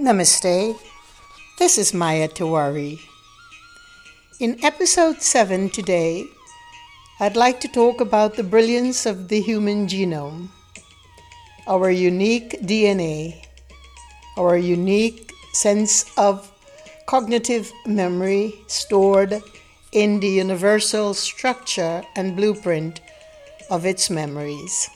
Namaste. This is Maya Tiwari. In episode 7 today, I'd like to talk about the brilliance of the human genome, our unique DNA, our unique sense of cognitive memory stored in the universal structure and blueprint of its memories.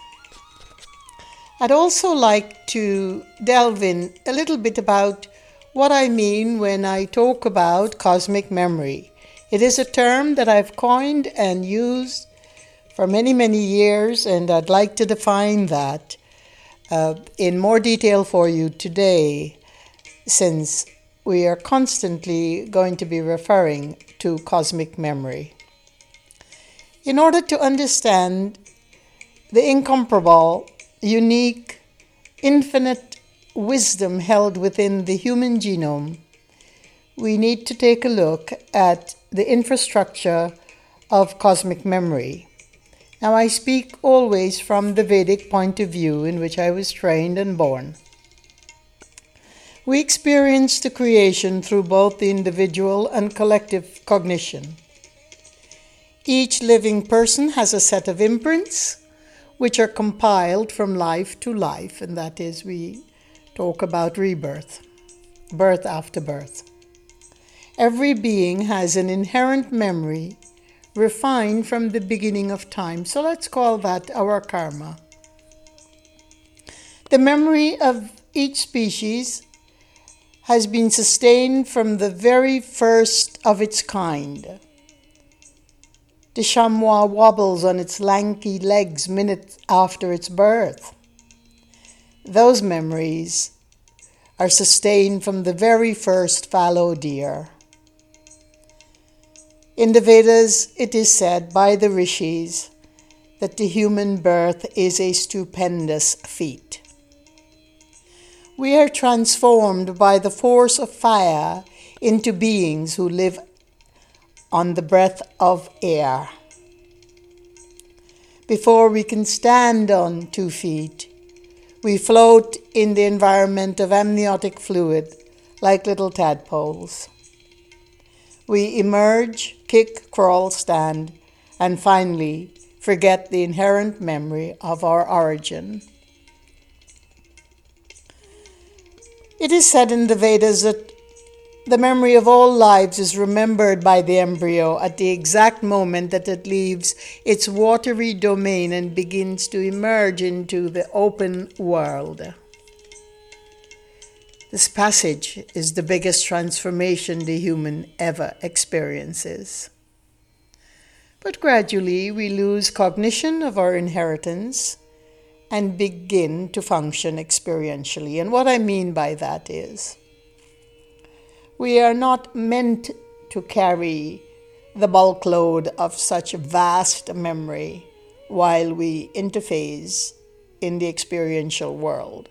I'd also like to delve in a little bit about what I mean when I talk about cosmic memory. It is a term that I've coined and used for many, many years, and I'd like to define that uh, in more detail for you today, since we are constantly going to be referring to cosmic memory. In order to understand the incomparable unique, infinite wisdom held within the human genome, we need to take a look at the infrastructure of cosmic memory. Now, I speak always from the Vedic point of view in which I was trained and born. We experience the creation through both the individual and collective cognition. Each living person has a set of imprints which are compiled from life to life, and that is, we talk about rebirth, birth after birth. Every being has an inherent memory refined from the beginning of time, so let's call that our karma. The memory of each species has been sustained from the very first of its kind the chamois wobbles on its lanky legs minutes after its birth. Those memories are sustained from the very first fallow deer. In the Vedas, it is said by the rishis that the human birth is a stupendous feat. We are transformed by the force of fire into beings who live on the breath of air. Before we can stand on two feet, we float in the environment of amniotic fluid like little tadpoles. We emerge, kick, crawl, stand, and finally forget the inherent memory of our origin. It is said in the Vedas that the memory of all lives is remembered by the embryo at the exact moment that it leaves its watery domain and begins to emerge into the open world. This passage is the biggest transformation the human ever experiences. But gradually we lose cognition of our inheritance and begin to function experientially. And what I mean by that is, we are not meant to carry the bulk load of such vast memory while we interface in the experiential world.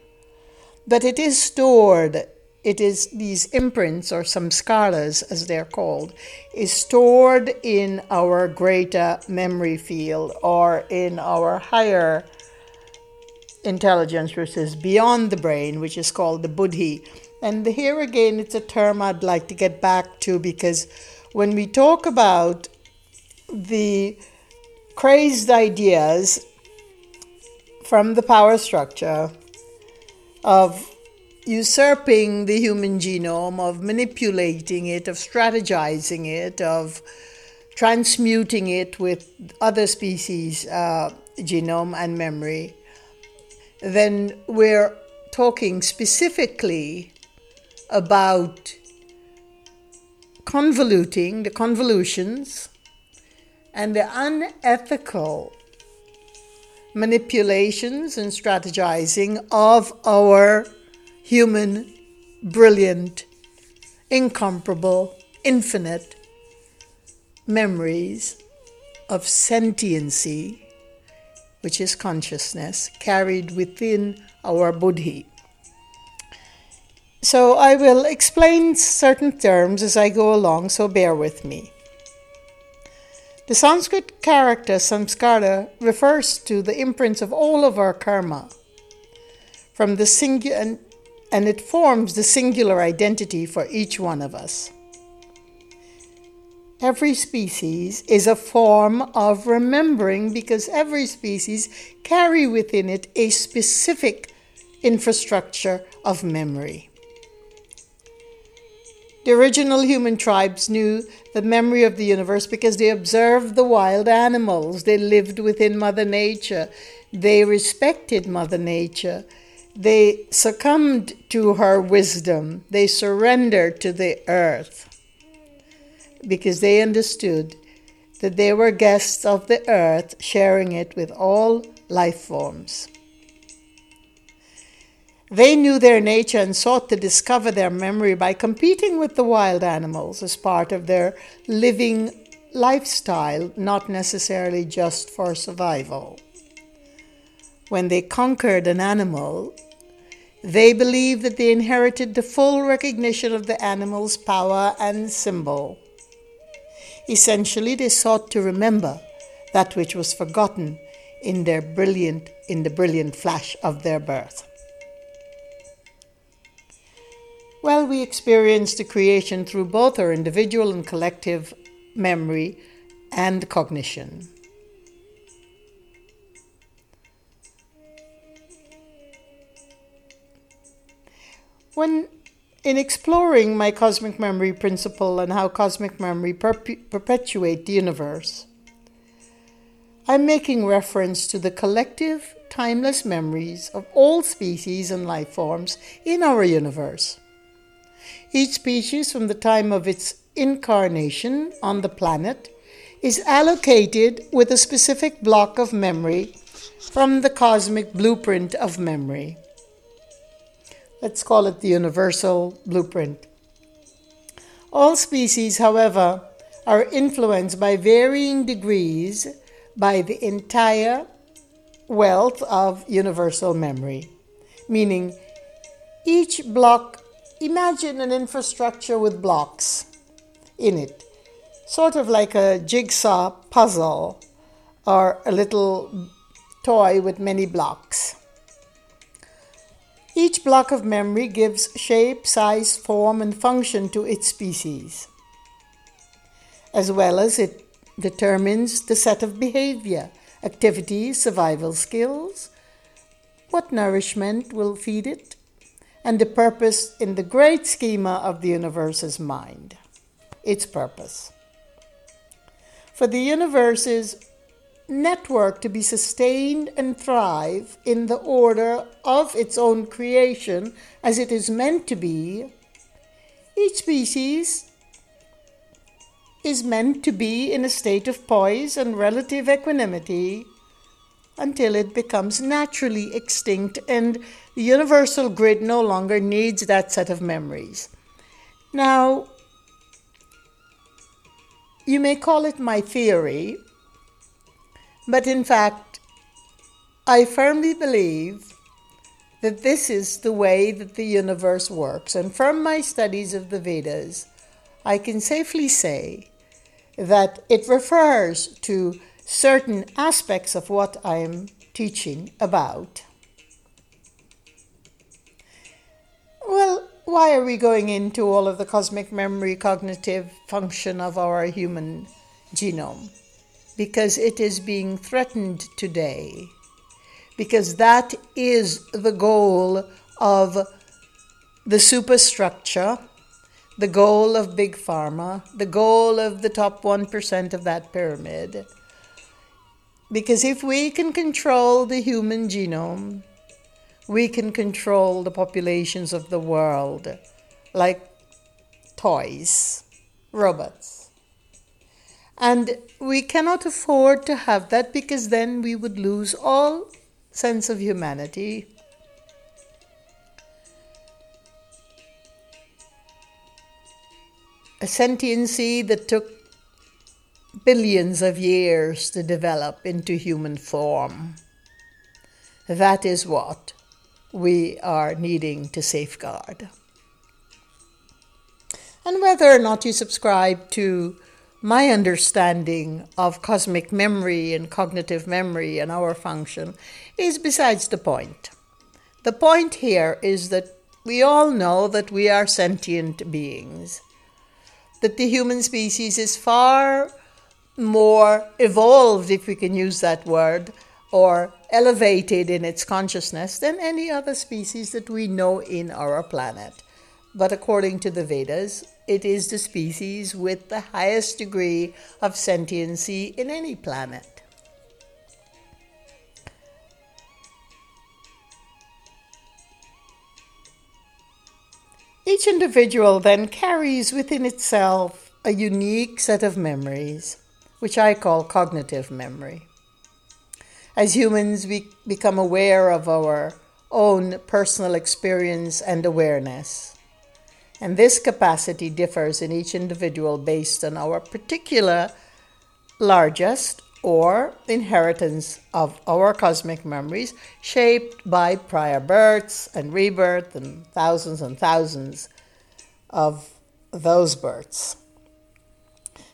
But it is stored, it is these imprints or samskaras as they're called, is stored in our greater memory field or in our higher intelligence, which is beyond the brain, which is called the buddhi. And here again, it's a term I'd like to get back to because when we talk about the crazed ideas from the power structure of usurping the human genome, of manipulating it, of strategizing it, of transmuting it with other species' uh, genome and memory, then we're talking specifically about convoluting the convolutions and the unethical manipulations and strategizing of our human, brilliant, incomparable, infinite memories of sentiency, which is consciousness, carried within our buddhi. So I will explain certain terms as I go along, so bear with me. The Sanskrit character samskara refers to the imprints of all of our karma, from the singular, and and it forms the singular identity for each one of us. Every species is a form of remembering because every species carry within it a specific infrastructure of memory. The original human tribes knew the memory of the universe because they observed the wild animals. They lived within Mother Nature. They respected Mother Nature. They succumbed to her wisdom. They surrendered to the earth because they understood that they were guests of the earth, sharing it with all life forms. They knew their nature and sought to discover their memory by competing with the wild animals as part of their living lifestyle, not necessarily just for survival. When they conquered an animal, they believed that they inherited the full recognition of the animal's power and symbol. Essentially, they sought to remember that which was forgotten in their brilliant in the brilliant flash of their birth. Well, we experience the creation through both our individual and collective memory and cognition. When in exploring my cosmic memory principle and how cosmic memory perpe- perpetuate the universe, I'm making reference to the collective, timeless memories of all species and life forms in our universe. Each species, from the time of its incarnation on the planet, is allocated with a specific block of memory from the cosmic blueprint of memory. Let's call it the universal blueprint. All species, however, are influenced by varying degrees by the entire wealth of universal memory, meaning each block imagine an infrastructure with blocks in it, sort of like a jigsaw puzzle or a little toy with many blocks. Each block of memory gives shape, size, form, and function to its species, as well as it determines the set of behavior, activities, survival skills, what nourishment will feed it, and the purpose in the great schema of the universe's mind, its purpose. For the universe's network to be sustained and thrive in the order of its own creation as it is meant to be, each species is meant to be in a state of poise and relative equanimity until it becomes naturally extinct and the universal grid no longer needs that set of memories. Now, you may call it my theory, but in fact, I firmly believe that this is the way that the universe works. And from my studies of the Vedas, I can safely say that it refers to certain aspects of what I am teaching about. Well, why are we going into all of the cosmic memory cognitive function of our human genome? Because it is being threatened today. Because that is the goal of the superstructure, the goal of Big Pharma, the goal of the top 1% of that pyramid. Because if we can control the human genome, we can control the populations of the world like toys, robots. And we cannot afford to have that because then we would lose all sense of humanity. A sentiency that took billions of years to develop into human form. That is what we are needing to safeguard. And whether or not you subscribe to my understanding of cosmic memory and cognitive memory and our function is besides the point. The point here is that we all know that we are sentient beings, that the human species is far more evolved, if we can use that word, or elevated in its consciousness than any other species that we know in our planet. But according to the Vedas, it is the species with the highest degree of sentiency in any planet. Each individual then carries within itself a unique set of memories, which I call cognitive memory. As humans, we become aware of our own personal experience and awareness. And this capacity differs in each individual based on our particular largest or inheritance of our cosmic memories, shaped by prior births and rebirth and thousands and thousands of those births.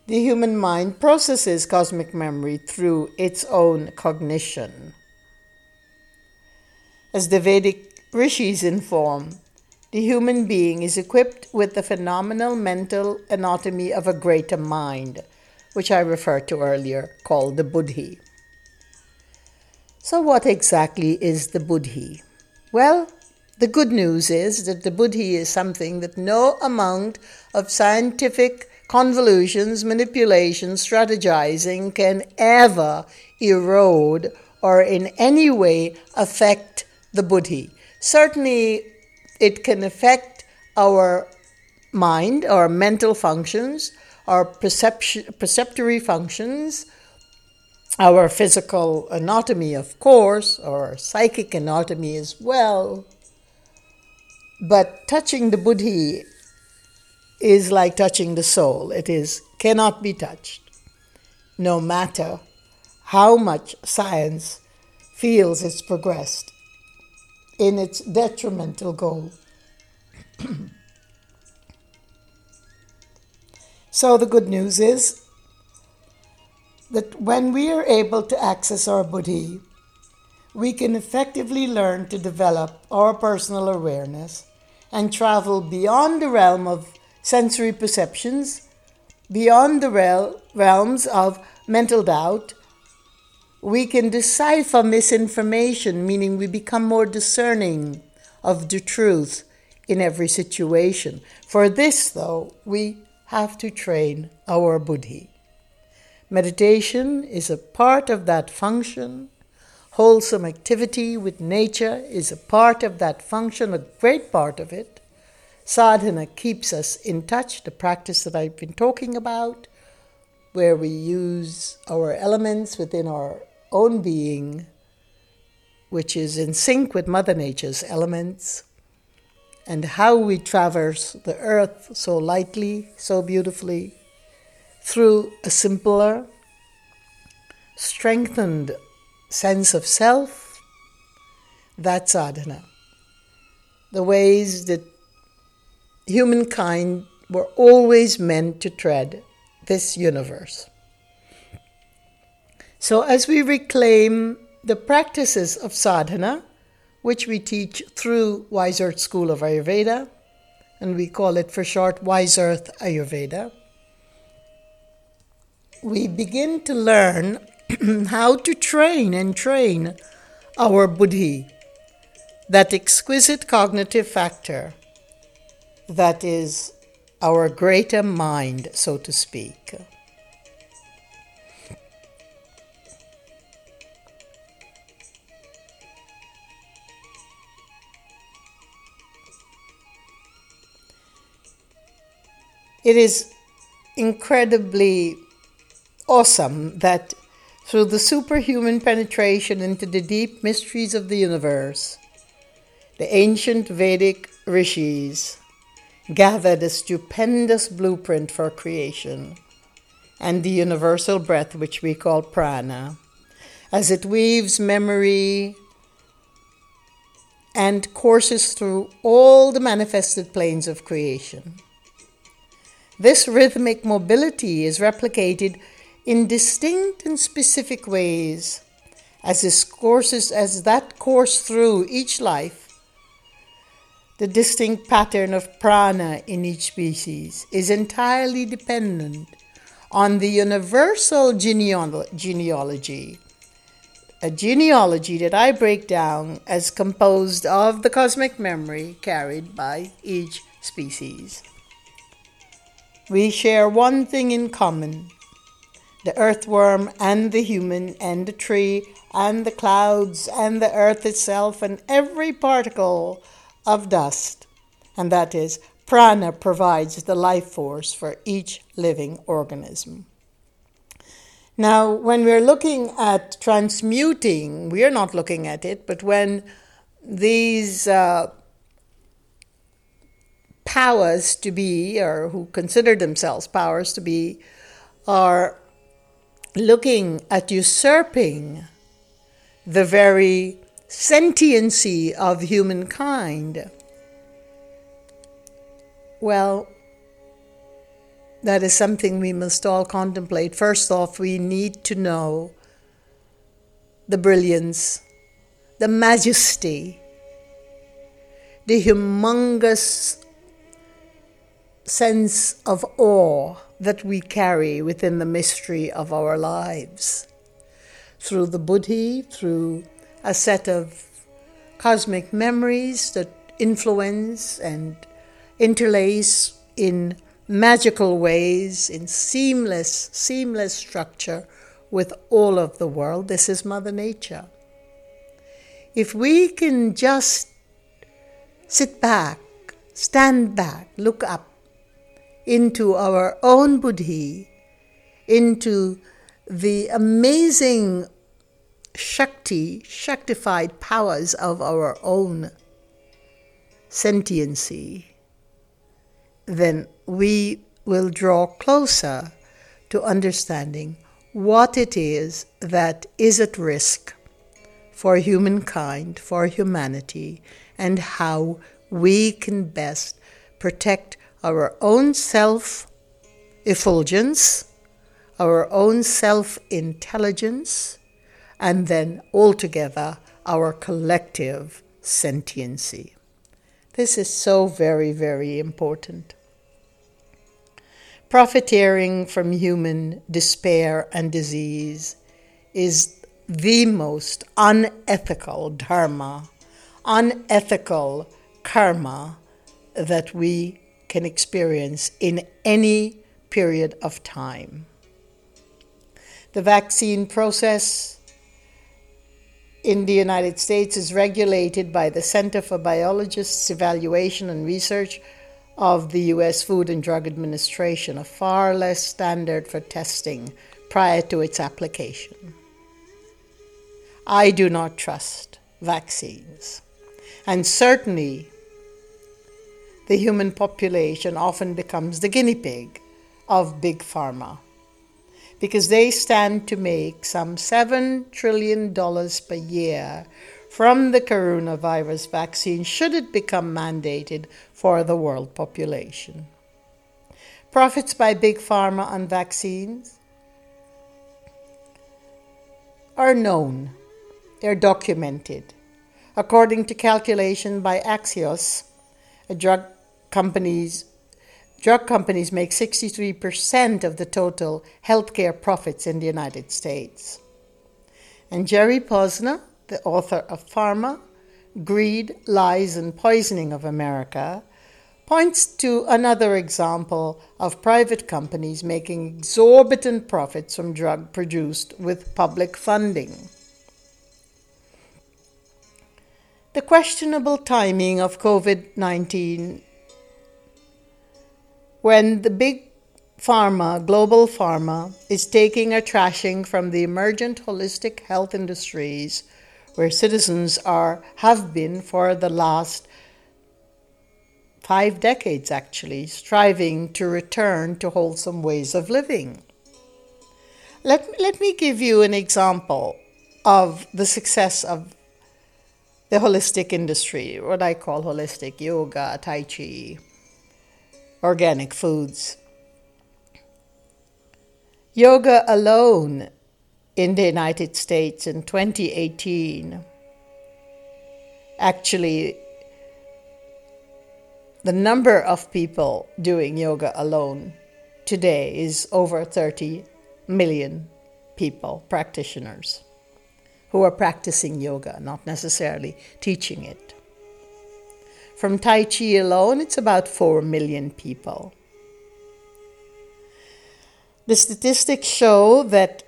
The human mind processes cosmic memory through its own cognition. As the Vedic rishis inform, the human being is equipped with the phenomenal mental anatomy of a greater mind which I referred to earlier, called the Buddhi. So, what exactly is the Buddhi? Well, the good news is that the Buddhi is something that no amount of scientific convolutions, manipulations, strategizing can ever erode or in any way affect the Buddhi. Certainly, it can affect our mind, our mental functions, our perception, perceptory functions, our physical anatomy, of course, our psychic anatomy as well. But touching the buddhi is like touching the soul. It is cannot be touched, no matter how much science feels it's progressed in its detrimental goal. So, the good news is that when we are able to access our buddhi, we can effectively learn to develop our personal awareness and travel beyond the realm of sensory perceptions, beyond the realms of mental doubt. We can decipher misinformation, meaning we become more discerning of the truth in every situation. For this, though, we have to train our buddhi. Meditation is a part of that function. Wholesome activity with nature is a part of that function, a great part of it. Sadhana keeps us in touch, the practice that I've been talking about, where we use our elements within our own being, which is in sync with Mother Nature's elements and how we traverse the earth so lightly, so beautifully, through a simpler, strengthened sense of self, that's sadhana. The ways that humankind were always meant to tread this universe. So, as we reclaim the practices of sadhana, which we teach through Wise Earth School of Ayurveda, and we call it for short Wise Earth Ayurveda. We begin to learn how to train and train our buddhi, that exquisite cognitive factor that is our greater mind, so to speak. It is incredibly awesome that through the superhuman penetration into the deep mysteries of the universe, the ancient Vedic rishis gathered a stupendous blueprint for creation and the universal breath which we call prana, as it weaves memory and courses through all the manifested planes of creation. This rhythmic mobility is replicated in distinct and specific ways as this courses as that course through each life the distinct pattern of prana in each species is entirely dependent on the universal genealo- genealogy, a genealogy that I break down as composed of the cosmic memory carried by each species. We share one thing in common the earthworm and the human and the tree and the clouds and the earth itself and every particle of dust. And that is, prana provides the life force for each living organism. Now, when we're looking at transmuting, we are not looking at it, but when these uh, powers to be, or who consider themselves powers to be, are looking at usurping the very sentiency of humankind. Well, that is something we must all contemplate. First off, we need to know the brilliance, the majesty, the humongous sense of awe that we carry within the mystery of our lives. Through the Buddhi, through a set of cosmic memories that influence and interlace in magical ways, in seamless, seamless structure with all of the world. This is Mother Nature. If we can just sit back, stand back, look up, into our own buddhi, into the amazing Shakti, Shaktified powers of our own sentiency, then we will draw closer to understanding what it is that is at risk for humankind, for humanity, and how we can best protect our own self effulgence, our own self intelligence, and then altogether our collective sentiency. This is so very, very important. Profiteering from human despair and disease is the most unethical dharma, unethical karma that we can experience in any period of time. The vaccine process in the United States is regulated by the Center for Biologics Evaluation and Research of the U.S. Food and Drug Administration, a far less standard for testing prior to its application. I do not trust vaccines. And certainly the human population often becomes the guinea pig of big pharma because they stand to make some $7 trillion per year from the coronavirus vaccine should it become mandated for the world population. Profits by big pharma on vaccines are known, they're documented. According to calculation by Axios, a drug companies drug companies make 63% of the total healthcare profits in the United States. And Jerry Posner, the author of Pharma, Greed, Lies, and Poisoning of America, points to another example of private companies making exorbitant profits from drug produced with public funding. The questionable timing of COVID 19 when the big pharma, global pharma, is taking a trashing from the emergent holistic health industries where citizens are have been for the last five decades actually striving to return to wholesome ways of living. Let, let me give you an example of the success of the holistic industry, what I call holistic yoga, tai chi, organic foods. Yoga alone in the United States in 2018 actually the number of people doing yoga alone today is over 30 million people, practitioners, who are practicing yoga, not necessarily teaching it. From Tai Chi alone, it's about 4 million people. The statistics show that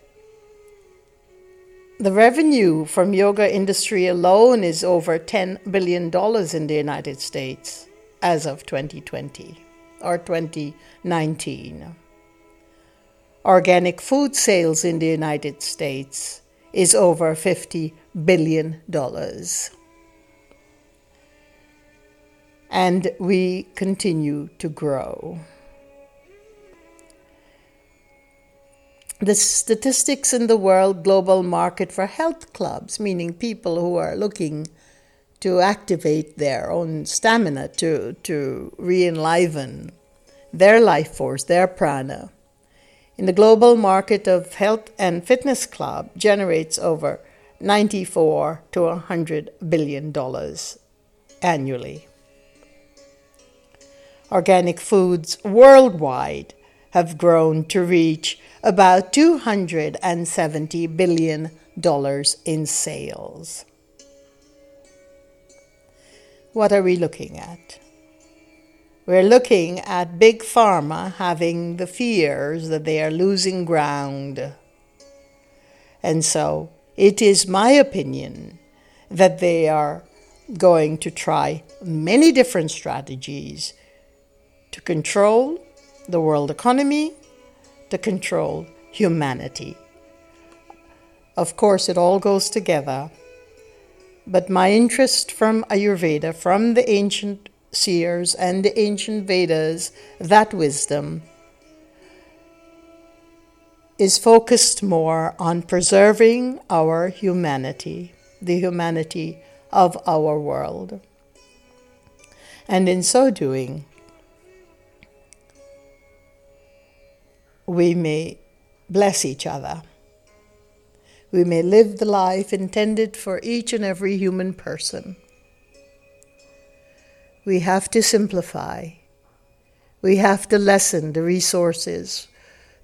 the revenue from yoga industry alone is over 10 billion dollars in the United States as of 2020 or 2019. Organic food sales in the United States is over 50 billion dollars. And we continue to grow. the statistics in the world global market for health clubs, meaning people who are looking to activate their own stamina, to, to re enliven their life force, their prana. In the global market of health and fitness club generates over 94 to 100 billion dollars annually. Organic foods worldwide have grown to reach about $270 billion in sales. What are we looking at? We're looking at Big Pharma having the fears that they are losing ground. And so it is my opinion that they are going to try many different strategies to control the world economy, to control humanity. Of course, it all goes together. But my interest from Ayurveda, from the ancient seers and the ancient Vedas, that wisdom, is focused more on preserving our humanity, the humanity of our world. And in so doing, we may bless each other. We may live the life intended for each and every human person. We have to simplify. We have to lessen the resources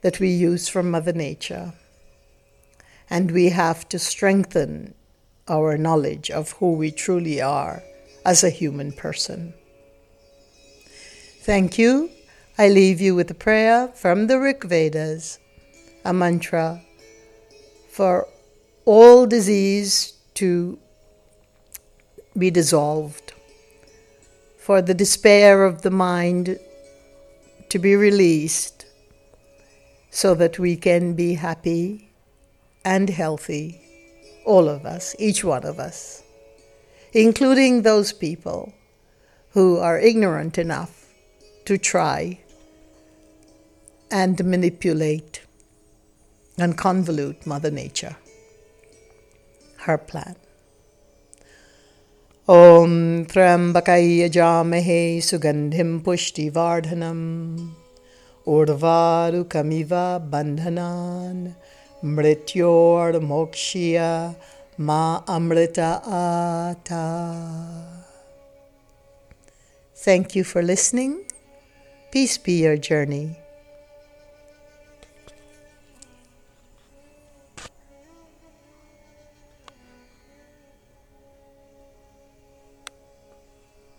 that we use from Mother Nature. And we have to strengthen our knowledge of who we truly are as a human person. Thank you I leave you with a prayer from the Rig Vedas, a mantra for all disease to be dissolved, for the despair of the mind to be released, so that we can be happy and healthy, all of us, each one of us, including those people who are ignorant enough to try and manipulate and convolute Mother Nature, her plan. Om Trambakaya Jamahe Sugandhim Pushti Vardhanam Urvarukamiva Bandhanan Mrityor Mokshya Ma Amrita Ata. Thank you for listening. Peace be your journey.